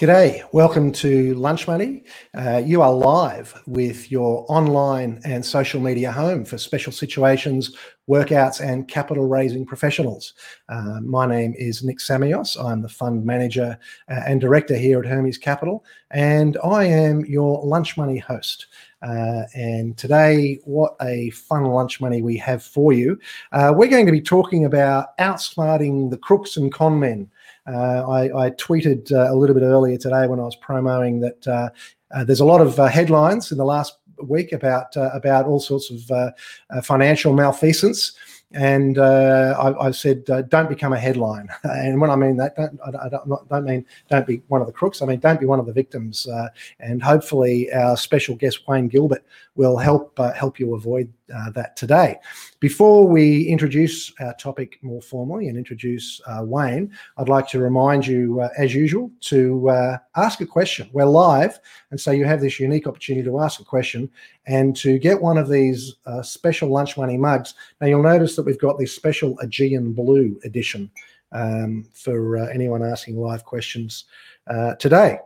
G'day, welcome to Lunch Money. Uh, you are live with your online and social media home for special situations, workouts, and capital raising professionals. Uh, my name is Nick Samios. I'm the fund manager uh, and director here at Hermes Capital, and I am your Lunch Money host. Uh, and today, what a fun lunch money we have for you. Uh, we're going to be talking about outsmarting the crooks and con men. Uh, I, I, tweeted uh, a little bit earlier today when I was promoting that uh, uh there's a lot of uh, headlines in the last week about uh, about all sorts of financial malfeasance. And I, have said, don't become a headline. And when I mean that, don't, I, don't, don't, mean don't be one of the crooks. I mean don't be one of the victims. and hopefully, our special guest Wayne Gilbert will help help you avoid that today. Before we introduce our topic more formally and introduce uh, Wayne, I'd like to remind you, uh, as usual, to uh, ask a question. We're live, and so you have this unique opportunity to ask a question and to get one of these uh, special lunch money mugs. Now, you'll notice that we've got this special Aegean Blue edition um, for uh, anyone asking live questions uh, today.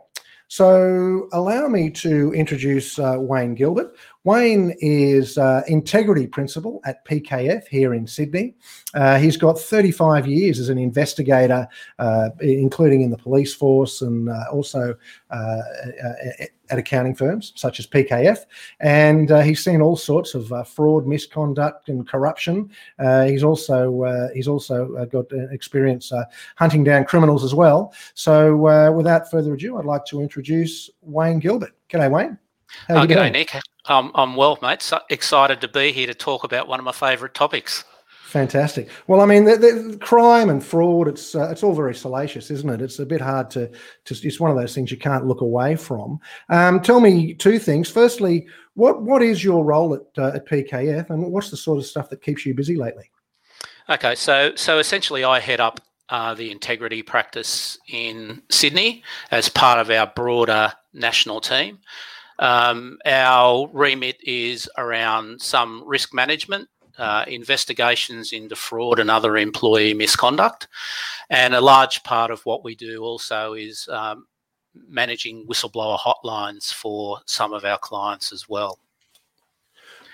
So, allow me to introduce uh, Wayne Gilbert. Wayne is uh, integrity principal at PKF here in Sydney. Uh, he's got 35 years as an investigator, uh, including in the police force and uh, also uh, at accounting firms such as PKF. And he's seen all sorts of fraud, misconduct, and corruption. he's also he's also got experience hunting down criminals as well. So, without further ado, I'd like to introduce Wayne Gilbert. G'day, Wayne. How oh, g'day, Nick. Um, I'm well, mate. So excited to be here to talk about one of my favourite topics. Fantastic. Well, I mean, the, the crime and fraud, it's uh, it's all very salacious, isn't it? It's a bit hard to, to it's one of those things you can't look away from. Um, tell me two things. Firstly, what what is your role at, uh, at PKF and what's the sort of stuff that keeps you busy lately? Okay, so so essentially I head up uh, the integrity practice in Sydney as part of our broader national team. Um, our remit is around some risk management, uh, investigations into fraud and other employee misconduct. And a large part of what we do also is um, managing whistleblower hotlines for some of our clients as well.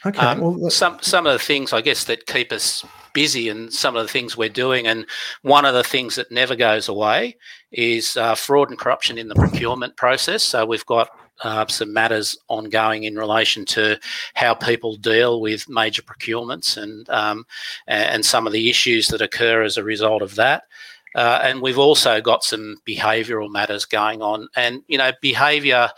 Okay. Um, well, some some of the things I guess that keep us busy and some of the things we're doing, and one of the things that never goes away is uh, fraud and corruption in the procurement process. So we've got uh, some matters ongoing in relation to how people deal with major procurements and um, and some of the issues that occur as a result of that. Uh, and we've also got some behavioural matters going on. And you know, behaviour,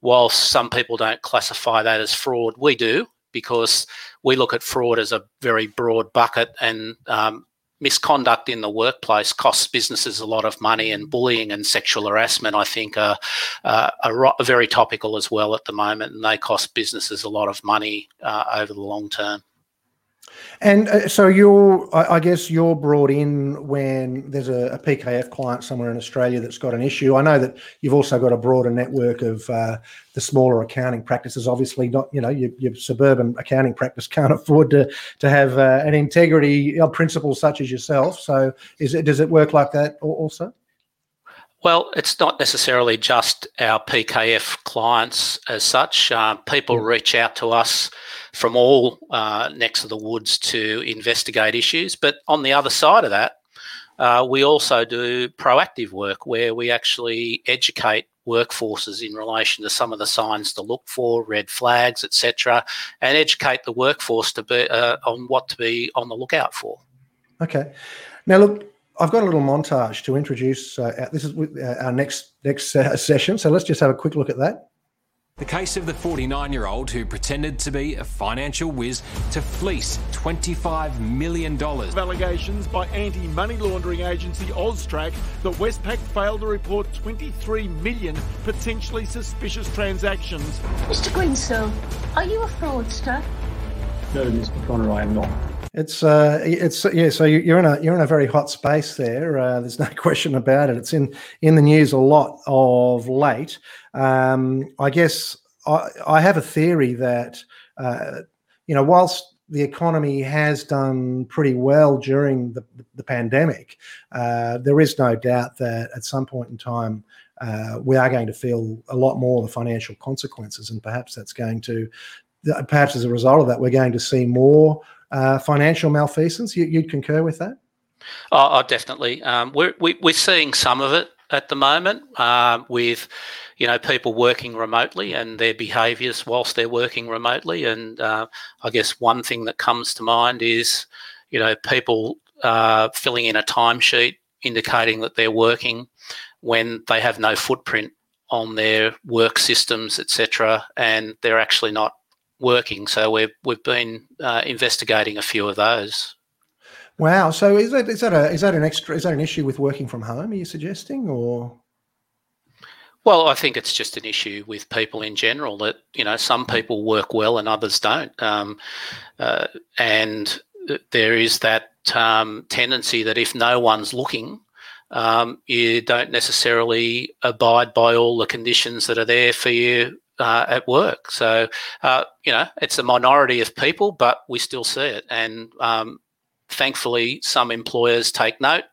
whilst some people don't classify that as fraud, we do because we look at fraud as a very broad bucket and um, misconduct in the workplace costs businesses a lot of money, and bullying and sexual harassment, I think, are, uh, are, are very topical as well at the moment, and they cost businesses a lot of money uh, over the long term. And uh, so you're, I, I, guess you're brought in when there's a, a, PKF client somewhere in Australia that's got an issue. I know that you've also got a broader network of uh, the smaller accounting practices. Obviously, not you know your, your suburban accounting practice can't afford to to have uh, an integrity principal such as yourself. So, is it does it work like that also? Well, it's not necessarily just our PKF clients as such. Uh, people mm. reach out to us from all uh, necks of the woods to investigate issues. But on the other side of that, uh, we also do proactive work where we actually educate workforces in relation to some of the signs to look for, red flags, etc., and educate the workforce to be uh, on what to be on the lookout for. Okay. Now, look, I've got a little montage to introduce. Uh, this is uh, our next next uh, session. So let's just have a quick look at that. The case of the 49 year old who pretended to be a financial whiz to fleece $25 million. Allegations by anti money laundering agency Austrac that Westpac failed to report 23 million potentially suspicious transactions. Mr. Greensill, are you a fraudster? No, Mr. Connor, I am not. It's uh, it's yeah. So you're in a you're in a very hot space there. Uh, there's no question about it. It's in in the news a lot of late. Um, I guess I, I have a theory that uh, you know whilst the economy has done pretty well during the, the pandemic, uh, there is no doubt that at some point in time uh, we are going to feel a lot more the financial consequences, and perhaps that's going to, perhaps as a result of that, we're going to see more uh, financial malfeasance. You, would concur with that? Oh, oh definitely. Um, we're we, are we are seeing some of it at the moment um, with you know people working remotely and their behaviours whilst they're working remotely and uh, i guess one thing that comes to mind is you know people uh, filling in a timesheet indicating that they're working when they have no footprint on their work systems etc and they're actually not working so we've we've been uh, investigating a few of those Wow. So is that is that a is that an extra is that an issue with working from home? Are you suggesting or? Well, I think it's just an issue with people in general that you know some people work well and others don't, um, uh, and there is that um, tendency that if no one's looking, um, you don't necessarily abide by all the conditions that are there for you uh, at work. So, uh, you know, it's a minority of people, but we still see it. And um, thankfully, some employers take note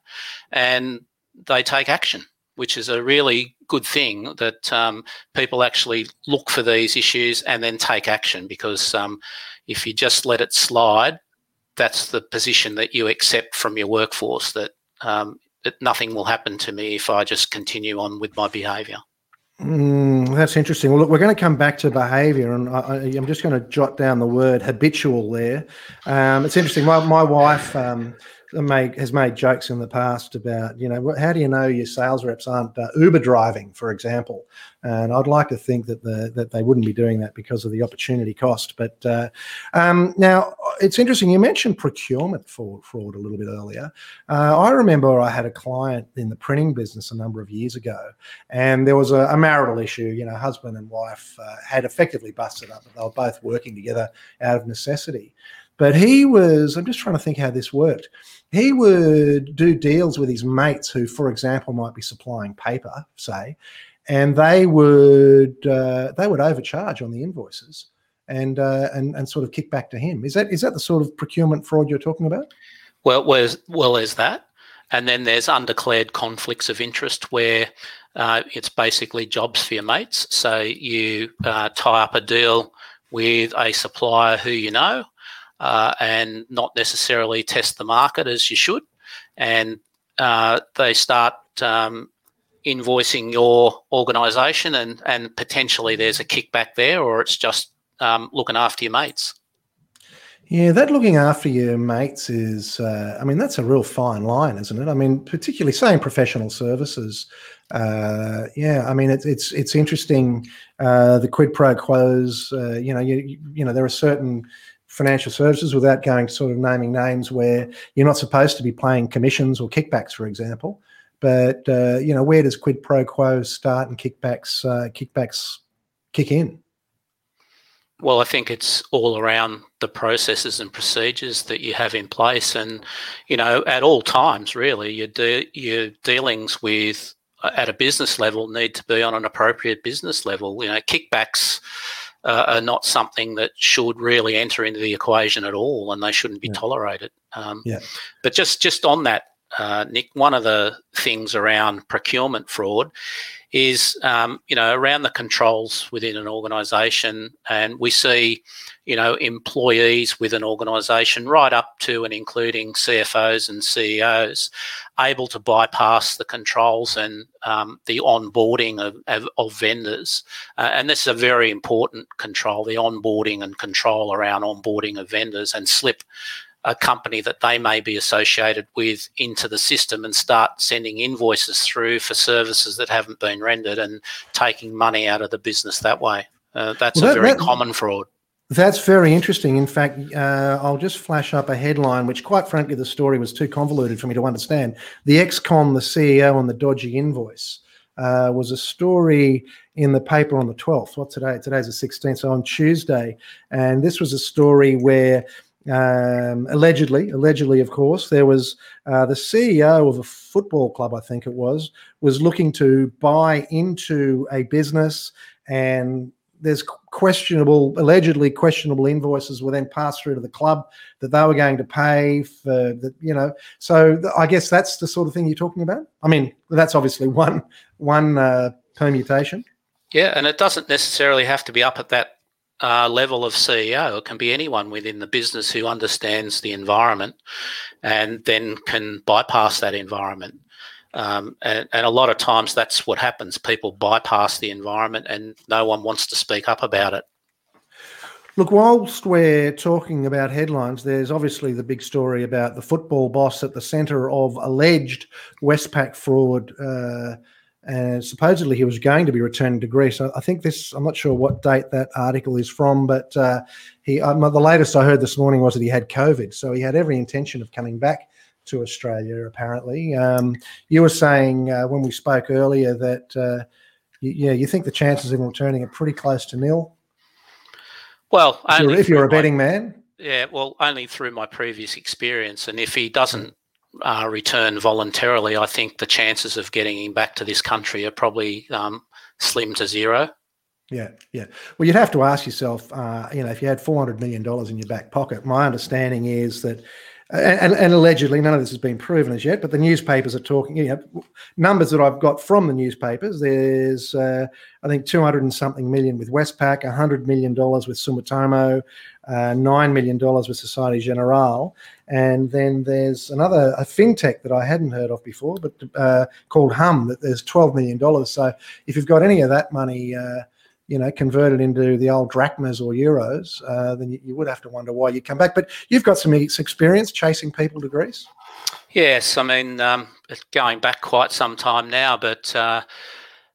and they take action, which is a really good thing that um, people actually look for these issues and then take action because um, if you just let it slide, that's the position that you accept from your workforce that, um, that nothing will happen to me if I just continue on with my behaviour. Mm, that's interesting. Well, look, we're going to come back to behaviour, and I, am just going to jot down the word habitual there. Um, it's interesting. My, my wife um, made, has made jokes in the past about, you know, how do you know your sales reps aren't uh, Uber driving, for example? And I'd like to think that the that they wouldn't be doing that because of the opportunity cost. But uh, um, now it's interesting. You mentioned procurement fraud, fraud a little bit earlier. Uh, I remember I had a client in the printing business a number of years ago, and there was a, a marital issue. You know, husband and wife uh, had effectively busted up, but they were both working together out of necessity. But he was, I'm just trying to think how this worked. He would do deals with his mates who, for example, might be supplying paper, say, and they would uh, they would overcharge on the invoices and uh, and and sort of kick back to him. Is that is that the sort of procurement fraud you're talking about? Well, well, well, there's that, and then there's undeclared conflicts of interest where uh, it's basically jobs for your mates. So you uh, tie up a deal with a supplier who you know, uh, and not necessarily test the market as you should, and uh, they start um, invoicing your organisation, and and potentially there's a kickback there, or it's just um, looking after your mates. Yeah, that looking after your mates is, uh, I mean, that's a real fine line, isn't it? I mean, particularly saying professional services. Uh, yeah, I mean, it's it's it's interesting. Uh, the quid pro quos. Uh, you know, you you know, there are certain financial services without going sort of naming names where you're not supposed to be paying commissions or kickbacks, for example. But uh, you know, where does quid pro quo start and kickbacks uh, kickbacks kick in? Well, I think it's all around the processes and procedures that you have in place, and you know, at all times, really, your de- your dealings with uh, at a business level need to be on an appropriate business level. You know, kickbacks uh, are not something that should really enter into the equation at all, and they shouldn't be yeah. tolerated. Um, yeah. But just just on that uh, Nick, one of the things around procurement fraud is, um, you know, around the controls within an organisation, and we see, you know, employees with an organisation right up to and including CFOs and CEOs able to bypass the controls and um, the onboarding of, of, of vendors. Uh, and this is a very important control, the onboarding and control around onboarding of vendors and slip a company that they may be associated with into the system and start sending invoices through for services that haven't been rendered and taking money out of the business that way. Uh, that's well, that, a very that, common fraud. That's very interesting. In fact, uh, I'll just flash up a headline, which, quite frankly, the story was too convoluted for me to understand. The ex-con, the CEO, and the dodgy invoice uh, was a story in the paper on the 12th. What today? Today's the 16th, so on Tuesday. And this was a story where um, allegedly, allegedly, of course, there was uh, the CEO of a football club, I think it was, was looking to buy into a business, and there's questionable, allegedly questionable invoices were then passed through to the club that they were going to pay for the, you know. So I guess that's the sort of thing you're talking about. I mean, that's obviously one one uh, permutation. Yeah, and it doesn't necessarily have to be up at that uh, level of CEO. It can be anyone within the business who understands the environment and then can bypass that environment. Um, and, and, a lot of times that's what happens. People bypass the environment and no one wants to speak up about it. Look, whilst we're talking about headlines, there's obviously the big story about the football boss at the centre of alleged Westpac fraud. Uh, and supposedly he was going to be returning to Greece. I, think this, I'm not sure what date that article is from, but uh, he, um, the latest I heard this morning was that he had COVID. So he had every intention of coming back to Australia, apparently. Um, you were saying uh, when we spoke earlier that, uh, you, yeah, you think the chances of him returning are pretty close to nil. Well, if you're, if you're a betting my, man. Yeah, well, only through my previous experience. And if he doesn't uh, return voluntarily, I think the chances of getting him back to this country are probably um, slim to zero. Yeah, yeah. Well, you'd have to ask yourself, uh, you know, if you had four hundred million dollars in your back pocket. My understanding is that and, and, allegedly none of this has been proven as yet, but the newspapers are talking. You know, numbers that I've got from the newspapers. There's, uh, I think, two hundred and something million with Westpac, hundred million dollars with Sumitomo, uh, nine million dollars with Societe Generale, and then there's another a fintech that I hadn't heard of before, but uh, called humm. That there's twelve million dollars. So if you've got any of that money uh, you know, converted into the old drachmas or euros, uh, then you, you, would have to wonder why you come back. But you've got some experience chasing people to Greece. Yes, I mean, um, going back quite some time now, but uh,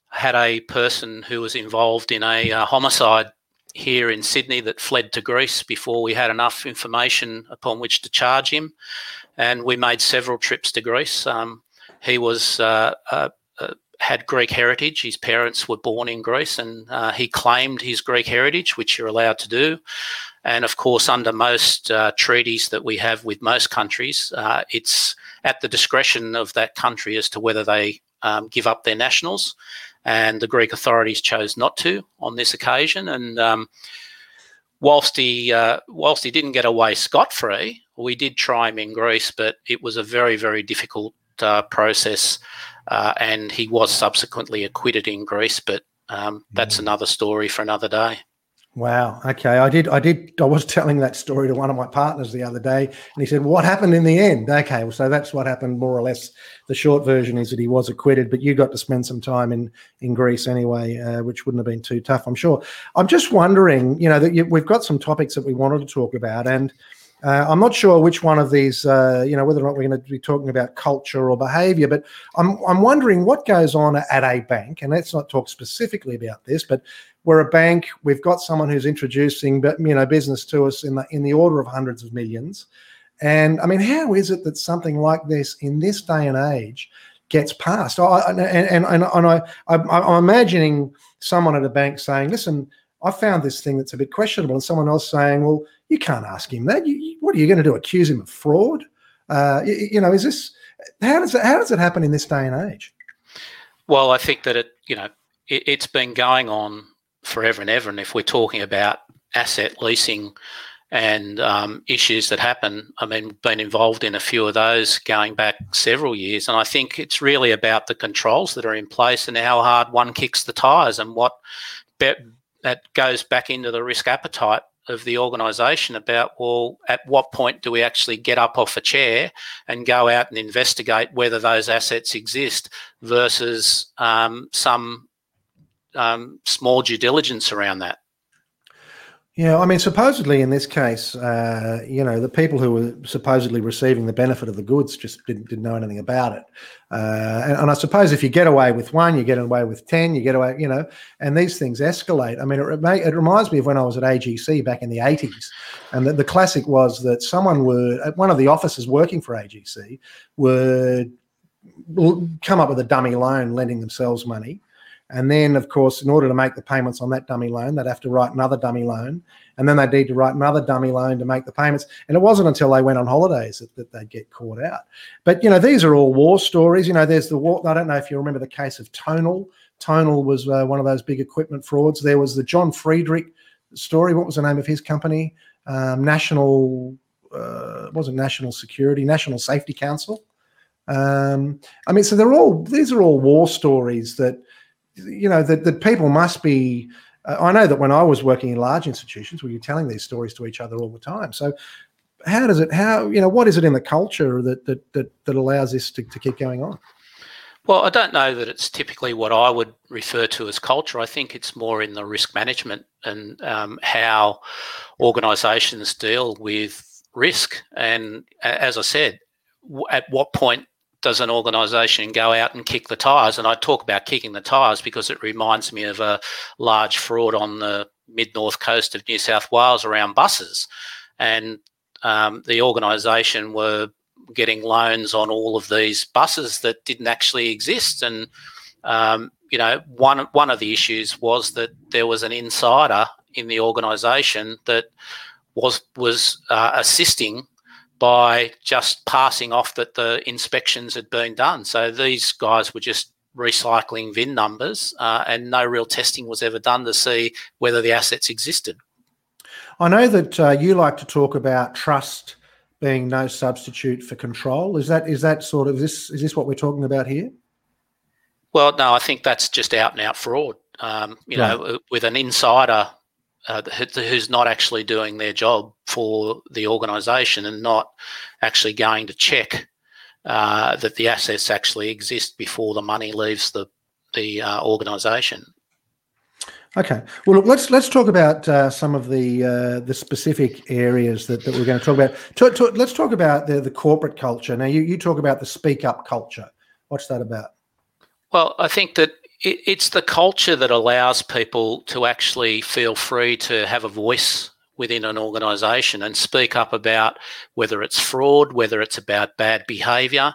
had a person who was involved in a uh, homicide here in Sydney that fled to Greece before we had enough information upon which to charge him. And we made several trips to Greece. Um, he was uh, had Greek heritage. His parents were born in Greece, and uh, he claimed his Greek heritage, which you're allowed to do. And of course, under most uh, treaties that we have with most countries, uh, it's at the discretion of that country as to whether they um, give up their nationals. And the Greek authorities chose not to on this occasion. And um, whilst he uh, whilst he didn't get away scot free, we did try him in Greece, but it was a very very difficult uh, process uh, and he was subsequently acquitted in Greece. But um, that's mm. another story for another day. Wow. Okay. I did. I did. I was telling that story to one of my partners the other day, and he said, "What happened in the end?" Okay. Well, so that's what happened, more or less. The short version is that he was acquitted, but you got to spend some time in in Greece anyway, uh, which wouldn't have been too tough, I'm sure. I'm just wondering, you know, that you, we've got some topics that we wanted to talk about, and uh, I'm not sure which one of these, uh, you know, whether or not we're going to be talking about culture or behaviour, but I'm, I'm wondering what goes on at a bank. And let's not talk specifically about this, but we're a bank. We've got someone who's introducing, you know, business to us in the in the order of hundreds of millions. And I mean, how is it that something like this in this day and age gets passed? I, and and, and, and I, I, I'm imagining someone at a bank saying, "Listen, I found this thing that's a bit questionable," and someone else saying, "Well." You can't ask him that. You, what are you going to do? Accuse him of fraud? Uh, you, you, know, is this how does it how does it happen in this day and age? Well, I think that it you know it, it's been going on forever and ever. And if we're talking about asset leasing and um, issues that happen, I mean, been involved in a few of those going back several years. And I think it's really about the controls that are in place and how hard one kicks the tires and what be- that goes back into the risk appetite of the organisation about well, at what point do we actually get up off a chair and go out and investigate whether those assets exist versus um, some um, small due diligence around that. Yeah, I mean, supposedly in this case, uh, you know, the people who were supposedly receiving the benefit of the goods just didn't, didn't know anything about it. Uh, and, and, I suppose if you get away with one, you get away with 10, you get away, you know, and these things escalate. I mean, it, it reminds me of when I was at AGC back in the 80s. And the, the classic was that someone would, one of the officers working for AGC would come up with a dummy loan lending themselves money and then, of course, in order to make the payments on that dummy loan, they'd have to write another dummy loan. And then they'd need to write another dummy loan to make the payments. And it wasn't until they went on holidays that, that they'd get caught out. But, you know, these are all war stories. You know, there's the war. I don't know if you remember the case of Tonal. Tonal was uh, one of those big equipment frauds. There was the John Friedrich story. What was the name of his company? Um, National, uh, wasn't National Security, National Safety Council Um, I mean, so they're all these are all war stories that you know that, that people must be. Uh, I know that when I was working in large institutions, we were telling these stories to each other all the time. So, how does it? How you know what is it in the culture that that that, that allows this to, to keep going on? Well, I don't know that it's typically what I would refer to as culture. I think it's more in the risk management and um, how organisations deal with risk. And as I said, at what point does an organisation go out and kick the tyres? And I talk about kicking the tyres because it reminds me of a large fraud on the mid north coast of New South Wales around buses. And um, the organisation were getting loans on all of these buses that didn't actually exist. And um, you know, one one of the issues was that there was an insider in the organisation that was was uh, assisting by just passing off that the inspections had been done. So these guys were just recycling VIN numbers, uh, and no real testing was ever done to see whether the assets existed. I know that uh, you like to talk about trust being no substitute for control. Is that is that sort of this is this what we're talking about here? Well, no, I think that's just out and out fraud. Um, you right. know, with an insider uh, who's not actually doing their job for the organisation and not actually going to check uh, that the assets actually exist before the money leaves the the uh, organisation. Okay. Well, look, let's let's talk about uh, some of the uh, the specific areas that, that we're going to talk about. To, to, let's talk about the, the corporate culture. Now, you, you talk about the speak up culture. What's that about? Well, I think that it, it's the culture that allows people to actually feel free to have a voice within an organisation and speak up about whether it's fraud, whether it's about bad behaviour,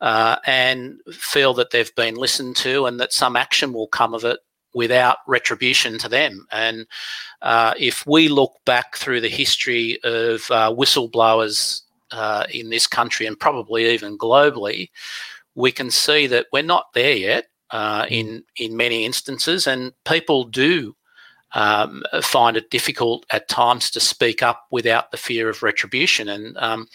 uh, and feel that they've been listened to and that some action will come of it without retribution to them. And uh, if we look back through the history of uh, whistleblowers uh, in this country and probably even globally, we can see that we're not there yet uh, in in many instances, and people do. Um, find it difficult at times to speak up without the fear of retribution, and um,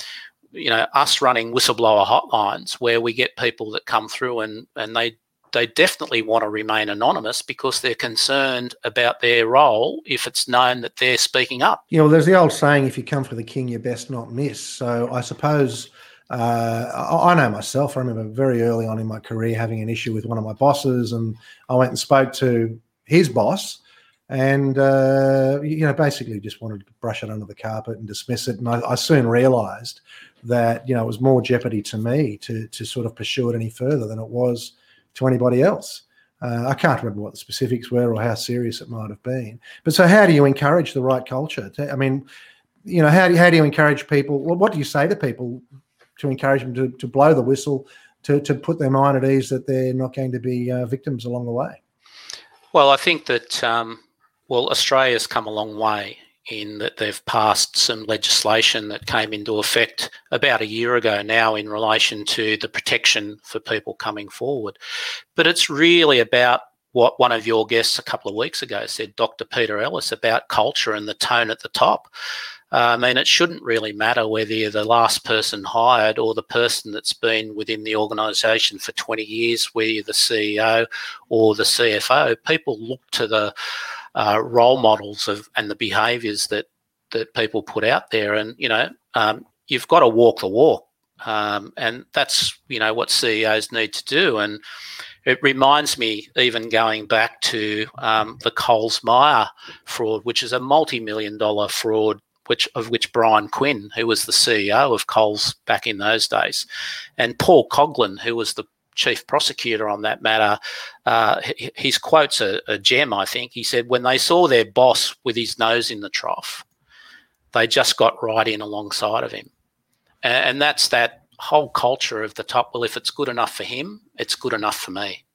you know, us running whistleblower hotlines where we get people that come through and and they they definitely want to remain anonymous because they're concerned about their role if it's known that they're speaking up. You know, there's the old saying, if you come for the king, you best not miss. So I suppose uh, I know myself. I remember very early on in my career having an issue with one of my bosses, and I went and spoke to his boss, and uh, you know, basically just wanted to brush it under the carpet and dismiss it. And I, I soon realised that you know it was more jeopardy to me to to sort of pursue it any further than it was to anybody else. Uh, I can't remember what the specifics were or how serious it might have been. But so, how do you encourage the right culture? I mean, you know, how do you, how do you encourage people? What do you say to people to encourage them to, to blow the whistle, to, to put their mind at ease that they're not going to be uh, victims along the way? Well, I think that um, well, Australia's come a long way in that they've passed some legislation that came into effect about a year ago now in relation to the protection for people coming forward. But it's really about what one of your guests a couple of weeks ago said, Dr. Peter Ellis, about culture and the tone at the top. Uh, I mean, it shouldn't really matter whether you're the last person hired or the person that's been within the organisation for 20 years, whether you're the CEO or the CFO. People look to the uh, role models of and the behaviours that that people put out there, and you know, um, you've got to walk the walk, um, and that's you know what CEOs need to do. And it reminds me, even going back to um, the Coles Myer fraud, which is a multi-million dollar fraud which of which Brian Quinn, who was the CEO of Coles back in those days, and Paul Coghlan, who was the chief prosecutor on that matter, uh, his quote's a, a gem, I think. He said, when they saw their boss with his nose in the trough, they just got right in alongside of him. And, and that's that whole culture of the top. Well, if it's good enough for him, it's good enough for me.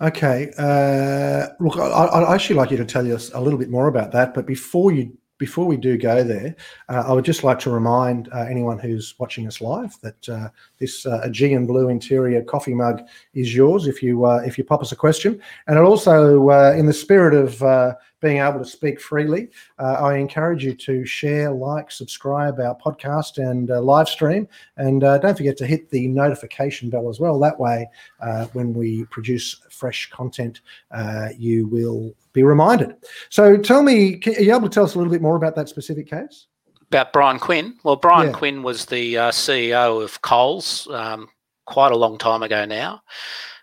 Okay. Uh, look, I, would actually like you to tell us a little bit more about that. But before you before we do go there, uh, I would just like to remind uh, anyone who's watching us live that uh, this uh, Aegean blue interior coffee mug is yours if you uh, if you pop us a question. And it also, uh, in the spirit of being able to speak freely. Uh, I encourage you to share, like, subscribe our podcast and uh, live stream. And uh, don't forget to hit the notification bell as well. That way, uh, when we produce fresh content, uh, you will be reminded. So tell me, can, are you able to tell us a little bit more about that specific case? About Brian Quinn. Well, Brian Yeah. Quinn was the uh, CEO of Coles um, quite a long time ago now,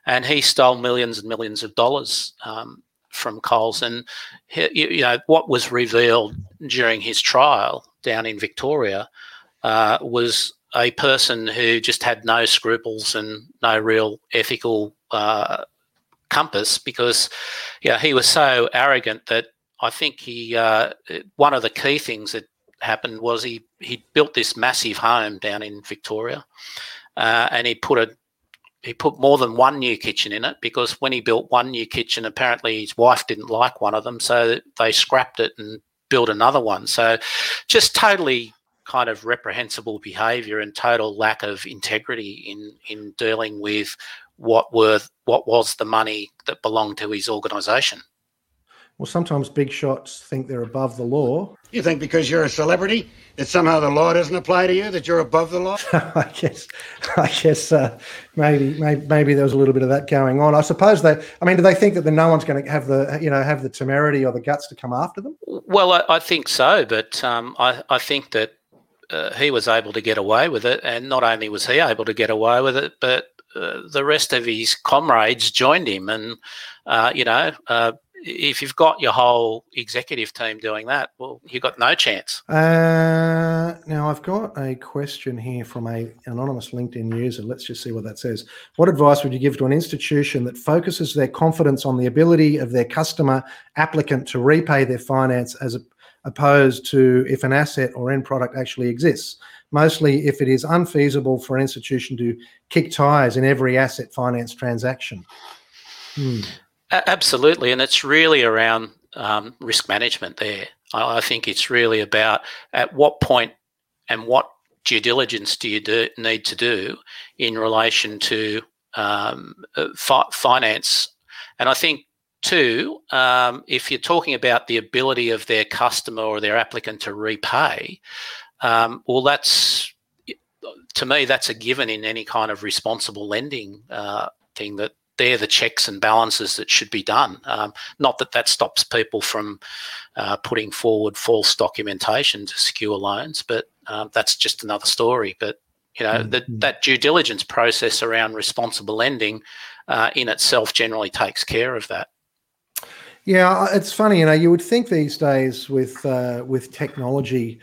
and he stole millions and millions of dollars um, from Coles. And he, you, you know what was revealed during his trial down in Victoria uh, was a person who just had no scruples and no real ethical uh, compass because yeah he was so arrogant that I think he uh, one of the key things that happened was he he built this massive home down in Victoria, uh, and he put a he put more than one new kitchen in it because when he built one new kitchen, apparently his wife didn't like one of them, so they scrapped it and built another one. So just totally kind of reprehensible behaviour and total lack of integrity in in dealing with what were what was the money that belonged to his organisation. Well, sometimes big shots think they're above the law. You think because you're a celebrity that somehow the law doesn't apply to you, that you're above the law? I guess, I guess uh, maybe, maybe maybe there was a little bit of that going on. I suppose they. I mean, do they think that the, no one's going to have the you know have the temerity or the guts to come after them? Well, I, I think so, but um, I, I think that uh, he was able to get away with it, and not only was he able to get away with it, but uh, the rest of his comrades joined him, and uh, you know. If you've got your whole executive team doing that, well, you've got no chance. Uh, now I've got a question here from a anonymous LinkedIn user. Let's just see what that says. What advice would you give to an institution that focuses their confidence on the ability of their customer applicant to repay their finance as opposed to if an asset or end product actually exists? Mostly if it is unfeasible for an institution to kick tires in every asset finance transaction. Hmm. Absolutely, and it's really around um, risk management there. I, I think it's really about at what point and what due diligence do you do, need to do in relation to um, uh, fi- finance. And I think, too, um, if you're talking about the ability of their customer or their applicant to repay, um, well, that's to me, that's a given in any kind of responsible lending uh, thing that they're the checks and balances that should be done. Um, not that that stops people from uh, putting forward false documentation to secure loans, but um, that's just another story. But you know Mhm. that that due diligence process around responsible lending uh, in itself generally takes care of that. Yeah, it's funny, you know. You would think these days with uh, with technology,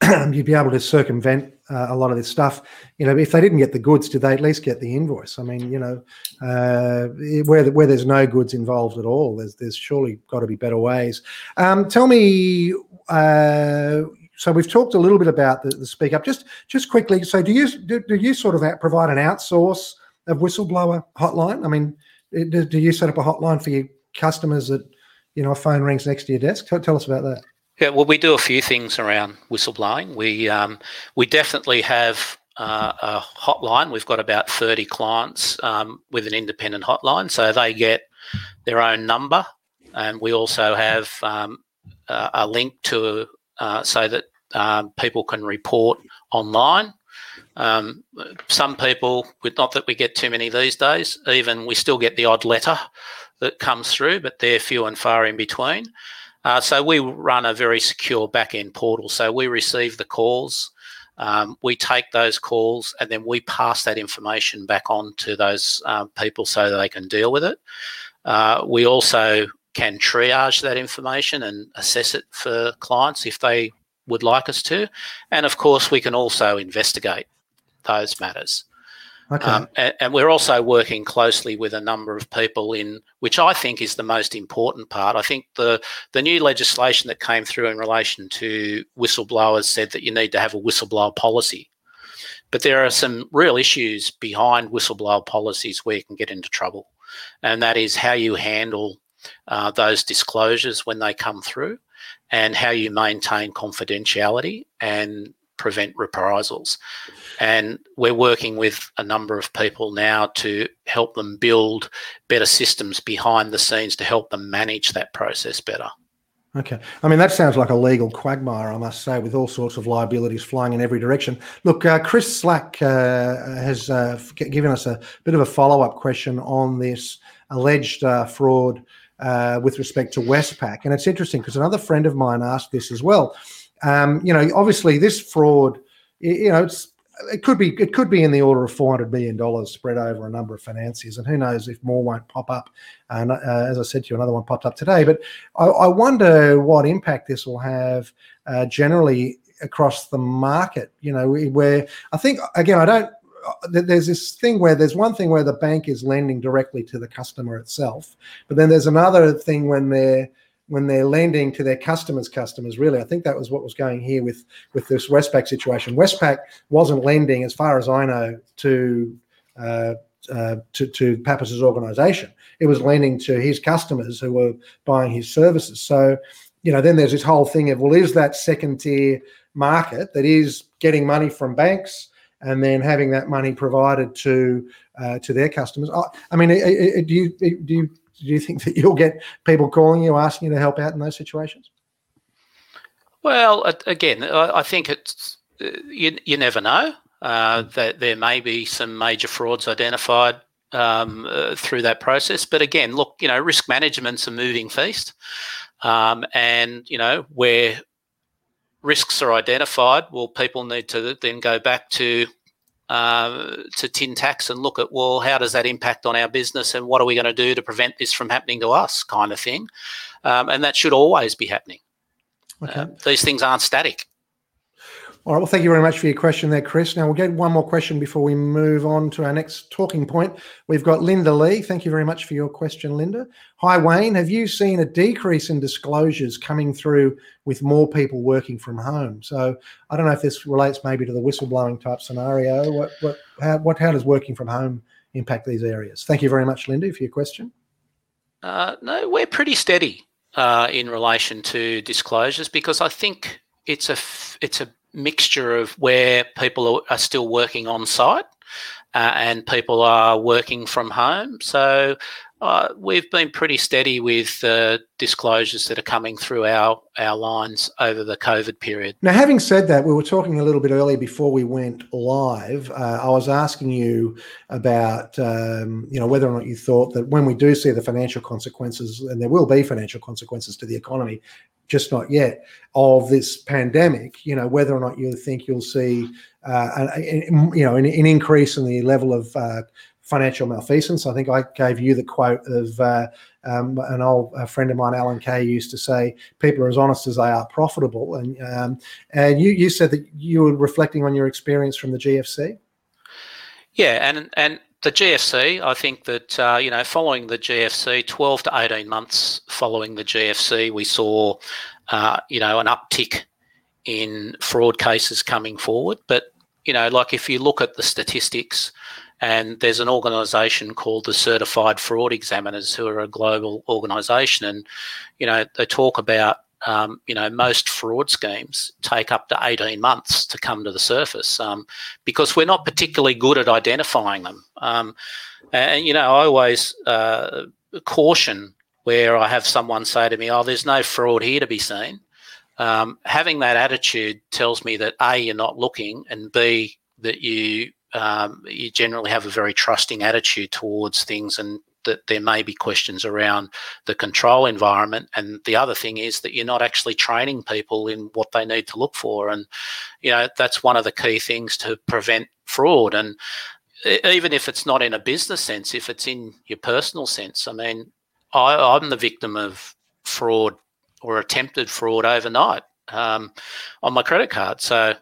you'd be able to circumvent uh, a lot of this stuff. You know, if they didn't get the goods, did they at least get the invoice? I mean, you know, uh, where where there's no goods involved at all, there's there's surely got to be better ways. Um, tell me. Uh, so we've talked a little bit about the, the speak up. Just just quickly. So do you do, do you sort of provide an outsource of whistleblower hotline? I mean, do, do you set up a hotline for your customers that you know a phone rings next to your desk? Tell, tell us about that. Yeah, well, we do a few things around whistleblowing. We um, we definitely have uh, a hotline. We've got about thirty clients um, with an independent hotline, so they get their own number, and we also have um, a, a link to uh, so that um, people can report online. Um, some people, with not that we get too many these days, even we still get the odd letter that comes through, but they're few and far in between. Uh, so we run a very secure back end portal. So we receive the calls, um, we take those calls, and then we pass that information back on to those uh, people so that they can deal with it. Uh, we also can triage that information and assess it for clients if they would like us to. And of course, we can also investigate those matters. Okay. Um, and, and we're also working closely with a number of people in which I think is the most important part. I think the the new legislation that came through in relation to whistleblowers said that you need to have a whistleblower policy. But there are some real issues behind whistleblower policies where you can get into trouble, and that is how you handle uh, those disclosures when they come through, and how you maintain confidentiality and prevent reprisals. And we're working with a number of people now to help them build better systems behind the scenes to help them manage that process better. Okay. I mean, that sounds like a legal quagmire, I must say, with all sorts of liabilities flying in every direction. Look, uh, Chris Slack uh, has uh, given us a bit of a follow up question on this alleged uh, fraud uh, with respect to Westpac. And it's interesting because another friend of mine asked this as well. Um, you know, obviously, this fraud, you know, it's it could be it could be in the order of four hundred billion dollars spread over a number of financiers, and who knows if more won't pop up. And uh, as I said to you, another one popped up today. But I, I wonder what impact this will have uh, generally across the market. You know, where I think again, I don't. Uh, there's this thing where there's one thing where the bank is lending directly to the customer itself, but then there's another thing when they're when they're lending to their customers' customers. Really, I think that was what was going here with with this Westpac situation. Westpac wasn't lending, as far as I know, to uh, uh, to, to Papas's organisation. It was lending to his customers who were buying his services. So, you know, then there's this whole thing of well, is that second tier market that is getting money from banks? and then having that money provided to uh, to their customers. I, I mean, do you do you do you think that you'll get people calling you asking you to help out in those situations? Well, again, I think it's uh, you, you never know uh, hmm. that there may be some major frauds identified um, uh, through that process. But again, look, you know, risk management's a moving feast, um, and you know where risks are identified, well, people need to then go back to uh, to tin tacks and look at well how does that impact on our business and what are we going to do to prevent this from happening to us kind of thing. Um, and that should always be happening. Okay. Uh, these things aren't static all right. Well, thank you very much for your question there, Chris. Now we'll get one more question before we move on to our next talking point. We've got Linda Lee. Thank you very much for your question, Linda. Hi, Wayne. Have you seen a decrease in disclosures coming through with more people working from home? So I don't know if this relates maybe to the whistleblowing type scenario. What, what, how, what, how does working from home impact these areas? Thank you very much, Linda, for your question. Uh, no, we're pretty steady uh, in relation to disclosures because I think it's a it's a mixture of where people are still working on site uh, and people are working from home. So uh, we've been pretty steady with the disclosures that are coming through our our lines over the COVID period. Now, having said that, we were talking a little bit earlier before we went live. Uh, I was asking you about um, you know whether or not you thought that when we do see the financial consequences, and there will be financial consequences to the economy, just not yet of this pandemic. You know whether or not you think you'll see uh, you know an, an, increase in the level of uh, financial malfeasance. I think I gave you the quote of uh, um, an old friend of mine, Alan Kay, used to say, "People are as honest as they are profitable." And um, and you you said that you were reflecting on your experience from the GFC. Yeah, and and the GFC, I think that uh, you know, following the GFC, twelve to eighteen months following the GFC, we saw uh, you know an uptick in fraud cases coming forward. But you know, like if you look at the statistics and there's an organisation called the Certified Fraud Examiners, who are a global organisation, and you know they talk about um, you know most fraud schemes take up to 18 months to come to the surface um, because we're not particularly good at identifying them. Um, and you know I always uh, caution where I have someone say to me, "Oh, there's no fraud here to be seen." Um, having that attitude tells me that a you're not looking, and b that you um, you generally have a very trusting attitude towards things and that there may be questions around the control environment. And the other thing is that you're not actually training people in what they need to look for. And, you know, that's one of the key things to prevent fraud. And even if it's not in a business sense, if it's in your personal sense, I mean, I, I'm the victim of fraud or attempted fraud overnight um, on my credit card. So,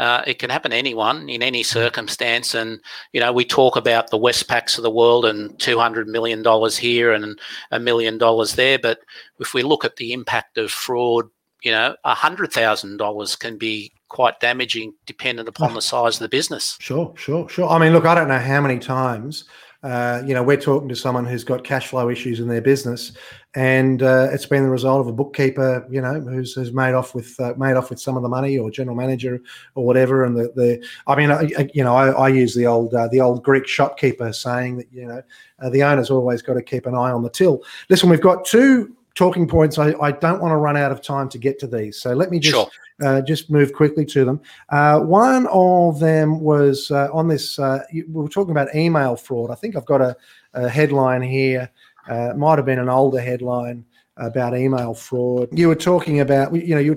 uh, it can happen to anyone in any circumstance. And, you know, we talk about the Westpacs of the world and $200 million here and a million dollars there. But if we look at the impact of fraud, you know, $100,000 can be quite damaging dependent upon oh. the size of the business. Sure, sure, sure. I mean, look, I don't know how many times uh, you know, we're talking to someone who's got cash flow issues in their business, and uh, it's been the result of a bookkeeper, you know, who's, who's made off with uh, made off with some of the money, or general manager, or whatever. And the, the I mean, I, you know, I, I use the old uh, the old Greek shopkeeper saying that you know uh, the owner's always got to keep an eye on the till. Listen, we've got two talking points. I, I don't want to run out of time to get to these, so let me just Sure. uh, just move quickly to them. Uh, one of them was uh, on this. Uh, we were talking about email fraud. I think I've got a, a headline here. Uh, it might have been an older headline about email fraud. You were talking about, you know, you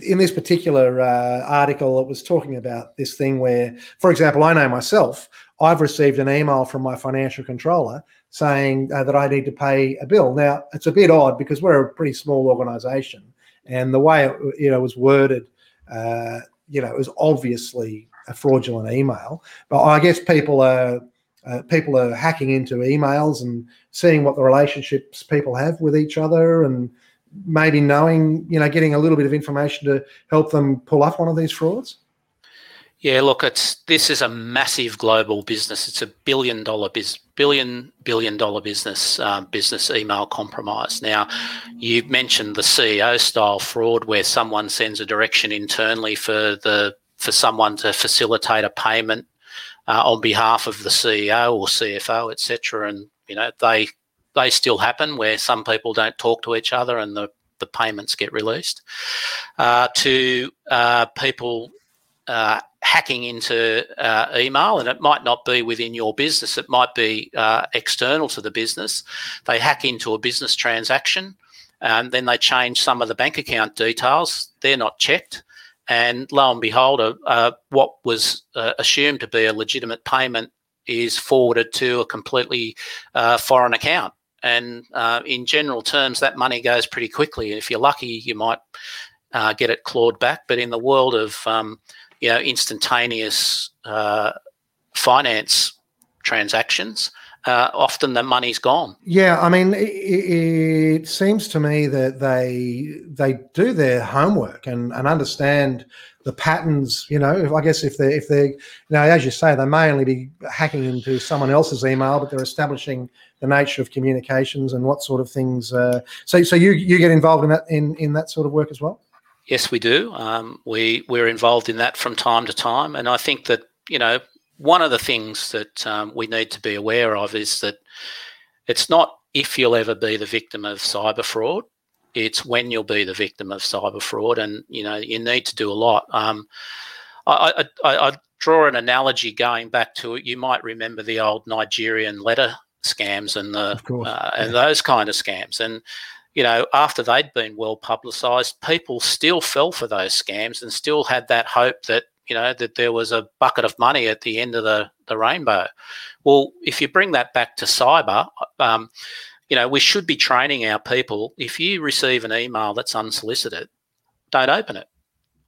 in this particular uh, article, it was talking about this thing where, for example, I know myself, I've received an email from my financial controller saying uh, that I need to pay a bill. Now, it's a bit odd because we're a pretty small organisation, and the way it you know was worded, uh, you know, it was obviously a fraudulent email. But I guess people are uh, people are hacking into emails and seeing what the relationships people have with each other, and maybe knowing, you know, getting a little bit of information to help them pull off one of these frauds. Yeah, look, it's this is a massive global business. It's a billion dollar biz, billion billion dollar business um, business email compromise. Now, you mentioned the CEO style fraud where someone sends a direction internally for the for someone to facilitate a payment uh, on behalf of the CEO or CFO, etc. And you know they they still happen where some people don't talk to each other and the the payments get released uh, to uh, people uh, hacking into uh, email, and it might not be within your business. It might be uh, external to the business. They hack into a business transaction, and then they change some of the bank account details. They're not checked, and lo and behold, what was uh, assumed to be a legitimate payment is forwarded to a completely uh, foreign account. And uh, in general terms, that money goes pretty quickly. If you're lucky, you might uh, get it clawed back. But in the world of um, you know instantaneous uh, finance transactions, uh, often the money's gone. Yeah, I mean, it, it seems to me that they they do their homework and, and understand the patterns. You know, I guess if they if they you know, as you say, they may only be hacking into someone else's email, but they're establishing the nature of communications and what sort of things. Uh, so, so you you get involved in that in in that sort of work as well. Yes, we do. Um, we we're involved in that from time to time, and I think that you know one of the things that um, we need to be aware of is that it's not if you'll ever be the victim of cyber fraud; it's when you'll be the victim of cyber fraud, and you know you need to do a lot. Um, I, I, I, I draw an analogy going back to it. You might remember the old Nigerian letter scams and the uh, and those kind of scams, and you know, after they'd been well publicised, people still fell for those scams and still had that hope that you know that there was a bucket of money at the end of the the rainbow. Well, if you bring that back to cyber, um, you know, we should be training our people. If you receive an email that's unsolicited, don't open it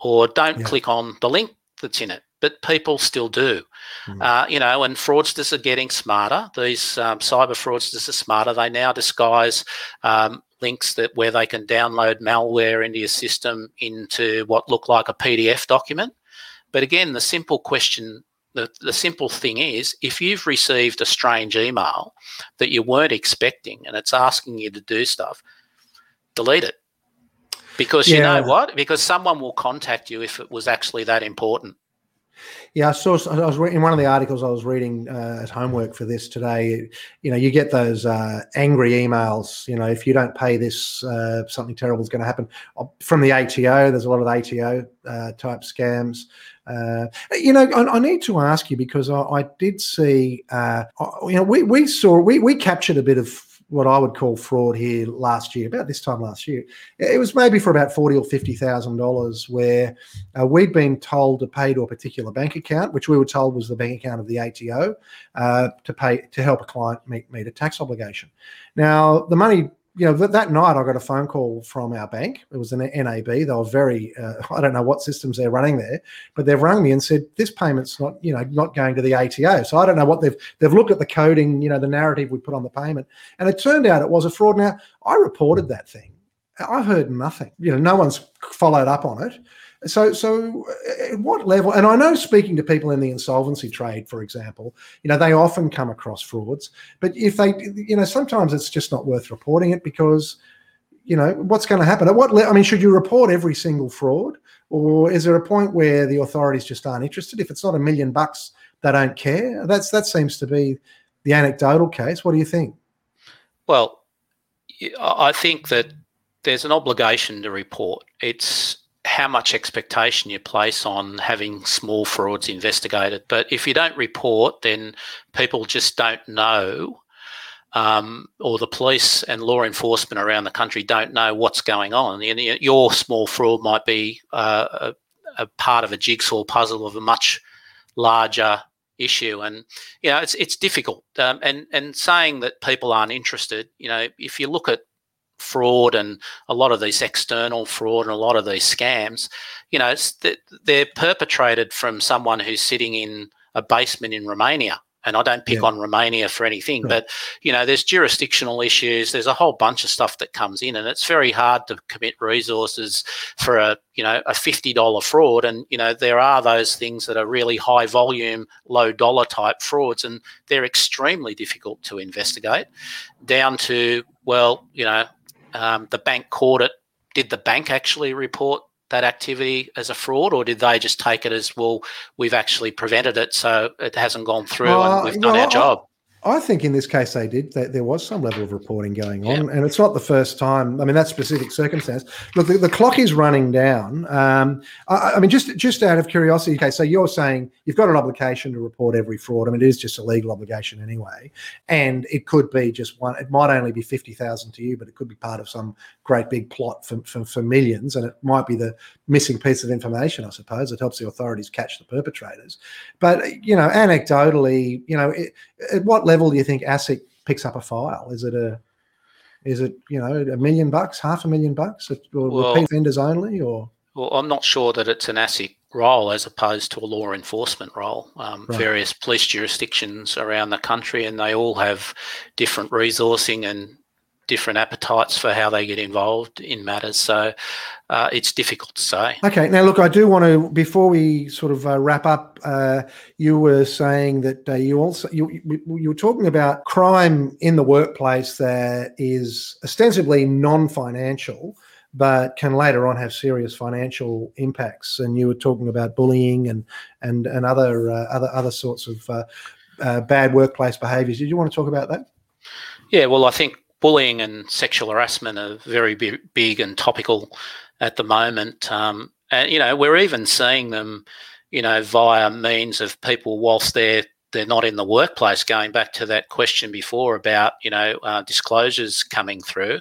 or don't Yeah. click on the link that's in it. But people still do, Mm. uh, you know, and fraudsters are getting smarter. These um, cyber fraudsters are smarter. They now disguise um, links that where they can download malware into your system into what look like a PDF document. But again, the simple question, the, the simple thing is if you've received a strange email that you weren't expecting and it's asking you to do stuff, delete it. Because you know what? Because someone will contact you if it was actually that important. Yeah, I saw. I was re- in one of the articles I was reading uh, at homework for this today. You know, you get those uh, angry emails. You know, if you don't pay this, uh, something terrible is going to happen. Uh, From the ATO, there's a lot of ATO uh, type scams. Uh, you know, I, I need to ask you because I, I did see. You know, we we saw we we captured a bit of what I would call fraud here last year, about this time last year. It was maybe for about forty or fifty thousand dollars, where uh, we'd been told to pay to a particular bank account, which we were told was the bank account of the ATO, uh, to pay to help a client meet, meet a tax obligation. Now, the money, you know, that, that night I got a phone call from our bank. It was an NAB. They were very, uh, I don't know what systems they're running there, but they've rung me and said this payment's not, you know, not going to the ATO. So I don't know what they've they've looked at the coding, you know, the narrative we put on the payment, and it turned out it was a fraud. Now I reported that thing. I heard nothing. You know, no one's followed up on it. So, so uh, at what level? And I know speaking to people in the insolvency trade, for example, you know, they often come across frauds. But if they, you know, sometimes it's just not worth reporting it because, you know, what's going to happen? At what? Le- I mean, should you report every single fraud, or is there a point where the authorities just aren't interested? If it's not a million bucks, they don't care. That's that seems to be the anecdotal case. What do you think? Well, I think that there's an obligation to report. It's how much expectation you place on having small frauds investigated. But if you don't report, then people just don't know, um, or the police and law enforcement around the country don't know what's going on. Your small fraud might be uh, a, a part of a jigsaw puzzle of a much larger issue and you know it's it's difficult um, and and saying that people aren't interested you know if you look at fraud and a lot of these external fraud and a lot of these scams, you know, they're perpetrated from someone who's sitting in a basement in Romania. And I don't pick yeah. on Romania for anything, right. but you know, there's jurisdictional issues. There's a whole bunch of stuff that comes in, and it's very hard to commit resources for a you know a fifty dollar fraud. And you know, there are those things that are really high volume, low dollar type frauds, and they're extremely difficult to investigate. Down to well, you know, um, the bank caught it. Did the bank actually report that activity as a fraud, or did they just take it as well? We've actually prevented it, so it hasn't gone through, uh, and we've done well, our job. I think in this case they did. That there was some level of reporting going on, yeah. and it's not the first time. I mean, that specific circumstance. Look, the, the clock is running down. Um, I, I, mean, just just out of curiosity, okay. So you're saying you've got an obligation to report every fraud. I mean, it is just a legal obligation anyway, and it could be just one. It might only be fifty thousand to you, but it could be part of some great big plot for, for, for millions, and it might be the missing piece of information. I suppose it helps the authorities catch the perpetrators. But you know, anecdotally, you know, it, at what level do you think ASIC picks up a file? Is it a is it you know a million bucks, half a million bucks, or well, repeat offenders only, or? Well, I'm not sure that it's an ASIC role as opposed to a law enforcement role. Um, right. Various police jurisdictions around the country, and they all have different resourcing and different appetites for how they get involved in matters. So uh, it's difficult to say. Okay. Now, look, I do want to before we sort of uh, wrap up. Uh, you were saying that uh, you also you you were talking about crime in the workplace that is ostensibly non-financial. But can later on have serious financial impacts, and you were talking about bullying and and and other uh, other other sorts of uh, bad workplace behaviours. Did you want to talk about that? Yeah, well, I think bullying and sexual harassment are very big and topical at the moment. Um, and you know, we're even seeing them, you know, via means of people whilst they're they're not in the workplace. Going back to that question before about you know uh, disclosures coming through,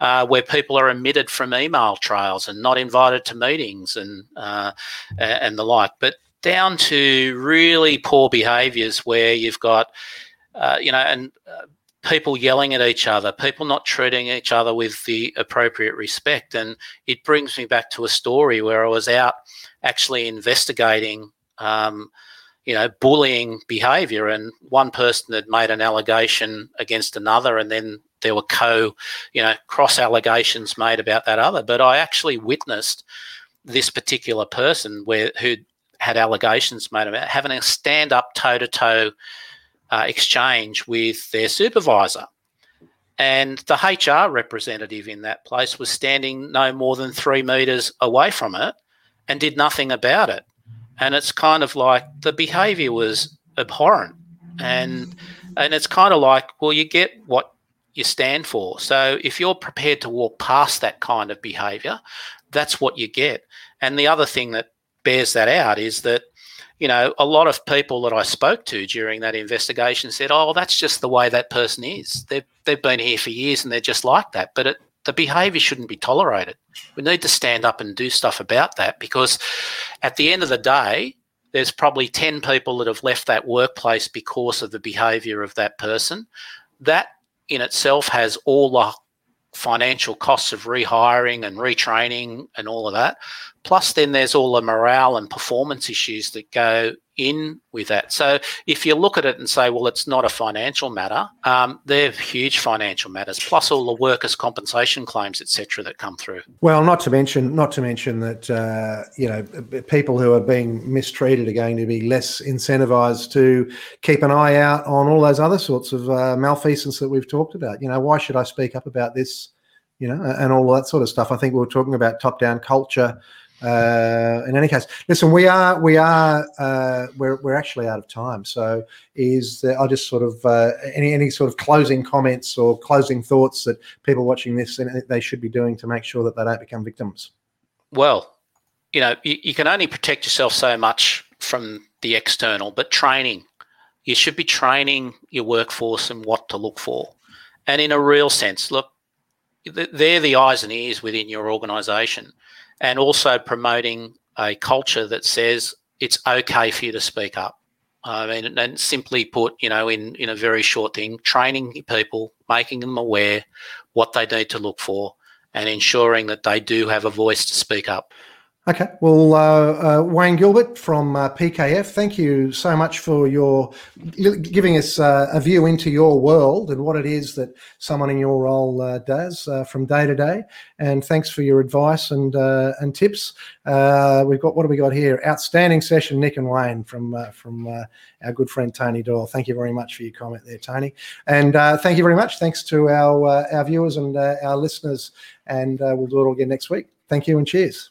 uh, where people are omitted from email trails and not invited to meetings and uh, and the like. But down to really poor behaviours where you've got, uh, you know, and uh, people yelling at each other, people not treating each other with the appropriate respect. And it brings me back to a story where I was out actually investigating, um, you know, bullying behavior. And one person had made an allegation against another, and then there were co, you know, cross allegations made about that other. But I actually witnessed this particular person where who had allegations made about having a stand up toe to toe uh, exchange with their supervisor. And the HR representative in that place was standing no more than three meters away from it and did nothing about it. And it's kind of like the behavior was abhorrent. And and it's kind of like, well, you get what you stand for. So if you're prepared to walk past that kind of behavior, that's what you get. And the other thing that bears that out is that you know, a lot of people that I spoke to during that investigation said, "Oh, that's just the way that person is. They've they've been here for years and they're just like that." But it, the behaviour shouldn't be tolerated. We need to stand up and do stuff about that because, at the end of the day, there's probably ten people that have left that workplace because of the behaviour of that person. That in itself has all the financial costs of rehiring and retraining and all of that. Plus, then there's all the morale and performance issues that go in with that. So, if you look at it and say, well, it's not a financial matter, um, they're huge financial matters. Plus, all the workers' compensation claims, etc., that come through. Well, not to mention, not to mention that uh, you know people who are being mistreated are going to be less incentivized to keep an eye out on all those other sorts of uh, malfeasance that we've talked about. You know, why should I speak up about this? You know, and all that sort of stuff. I think we were talking about top-down culture uh, in any case, listen, we are we are uh, we're we're actually out of time. So is there, I'll just sort of uh, any any sort of closing comments or closing thoughts that people watching this they should be doing to make sure that they don't become victims. Well, you know, you, you can only protect yourself so much from the external, but training, you should be training your workforce and what to look for. And in a real sense, look, they're the eyes and ears within your organization and also promoting a culture that says it's okay for you to speak up. I mean, and simply put, you know, in, in a very short thing, training people, making them aware what they need to look for, and ensuring that they do have a voice to speak up. Okay. Well, uh, uh, Wayne Gilbert from uh, PKF, thank you so much for your giving us uh, a view into your world and what it is that someone in your role uh, does uh, from day to day. And thanks for your advice and and tips. we've got what have we got here? Outstanding session, Nick and Wayne from from our good friend Tony Doyle. Thank you very much for your comment there, Tony. And thank you very much. Thanks to our our viewers and our listeners. And we'll do it all again next week. Thank you and cheers.